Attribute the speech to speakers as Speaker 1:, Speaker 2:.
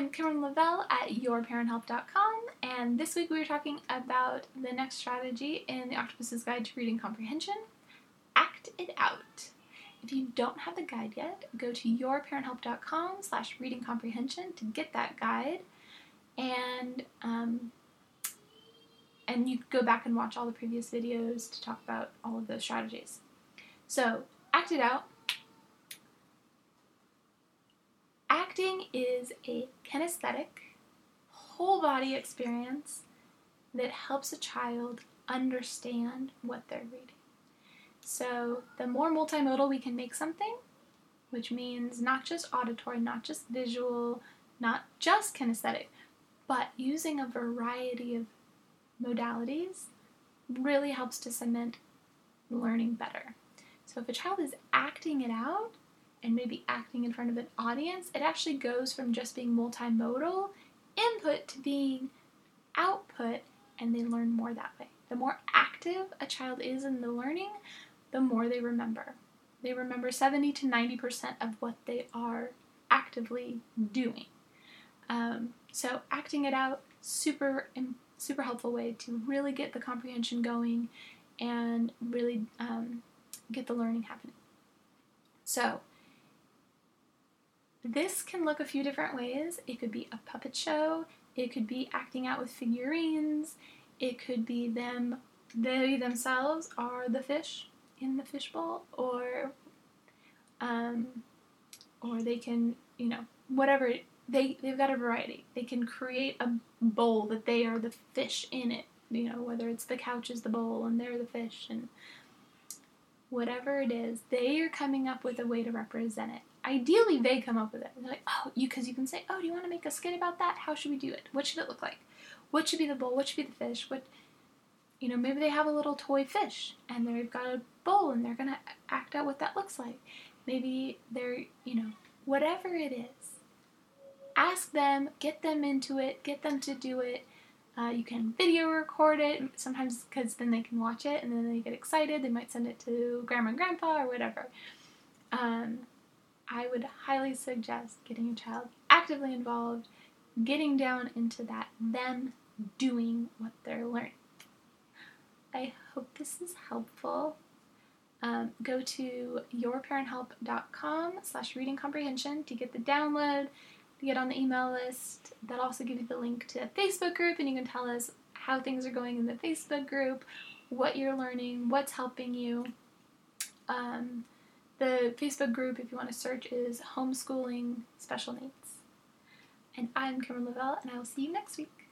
Speaker 1: I'm Kimberly Lavelle at yourparenthelp.com, and this week we are talking about the next strategy in the Octopus's Guide to Reading Comprehension Act It Out. If you don't have the guide yet, go to yourparenthelp.com slash reading comprehension to get that guide, and um, and you go back and watch all the previous videos to talk about all of those strategies. So, Act It Out Acting is a kinesthetic, whole body experience that helps a child understand what they're reading. So, the more multimodal we can make something, which means not just auditory, not just visual, not just kinesthetic, but using a variety of modalities, really helps to cement learning better. So, if a child is acting it out, and maybe acting in front of an audience, it actually goes from just being multimodal input to being output, and they learn more that way. The more active a child is in the learning, the more they remember. They remember 70 to 90% of what they are actively doing. Um, so, acting it out, super, super helpful way to really get the comprehension going and really um, get the learning happening. So, this can look a few different ways. It could be a puppet show, it could be acting out with figurines, it could be them, they themselves are the fish in the fishbowl, or, um, or they can, you know, whatever. They, they've got a variety. They can create a bowl that they are the fish in it, you know, whether it's the couch is the bowl and they're the fish, and whatever it is, they are coming up with a way to represent it ideally they come up with it. They're like, oh, you because you can say, oh, do you want to make a skit about that? How should we do it? What should it look like? What should be the bowl? What should be the fish? What, you know, maybe they have a little toy fish and they've got a bowl and they're gonna act out what that looks like. Maybe they're, you know, whatever it is. Ask them, get them into it, get them to do it. Uh, you can video record it sometimes because then they can watch it and then they get excited. They might send it to grandma and grandpa or whatever. Um, I would highly suggest getting your child actively involved, getting down into that, them doing what they're learning. I hope this is helpful. Um, go to yourparenthelp.com slash reading comprehension to get the download, to get on the email list. That'll also give you the link to a Facebook group, and you can tell us how things are going in the Facebook group, what you're learning, what's helping you. Um, the Facebook group, if you want to search, is Homeschooling Special Needs. And I'm Kimberly Lavelle, and I will see you next week.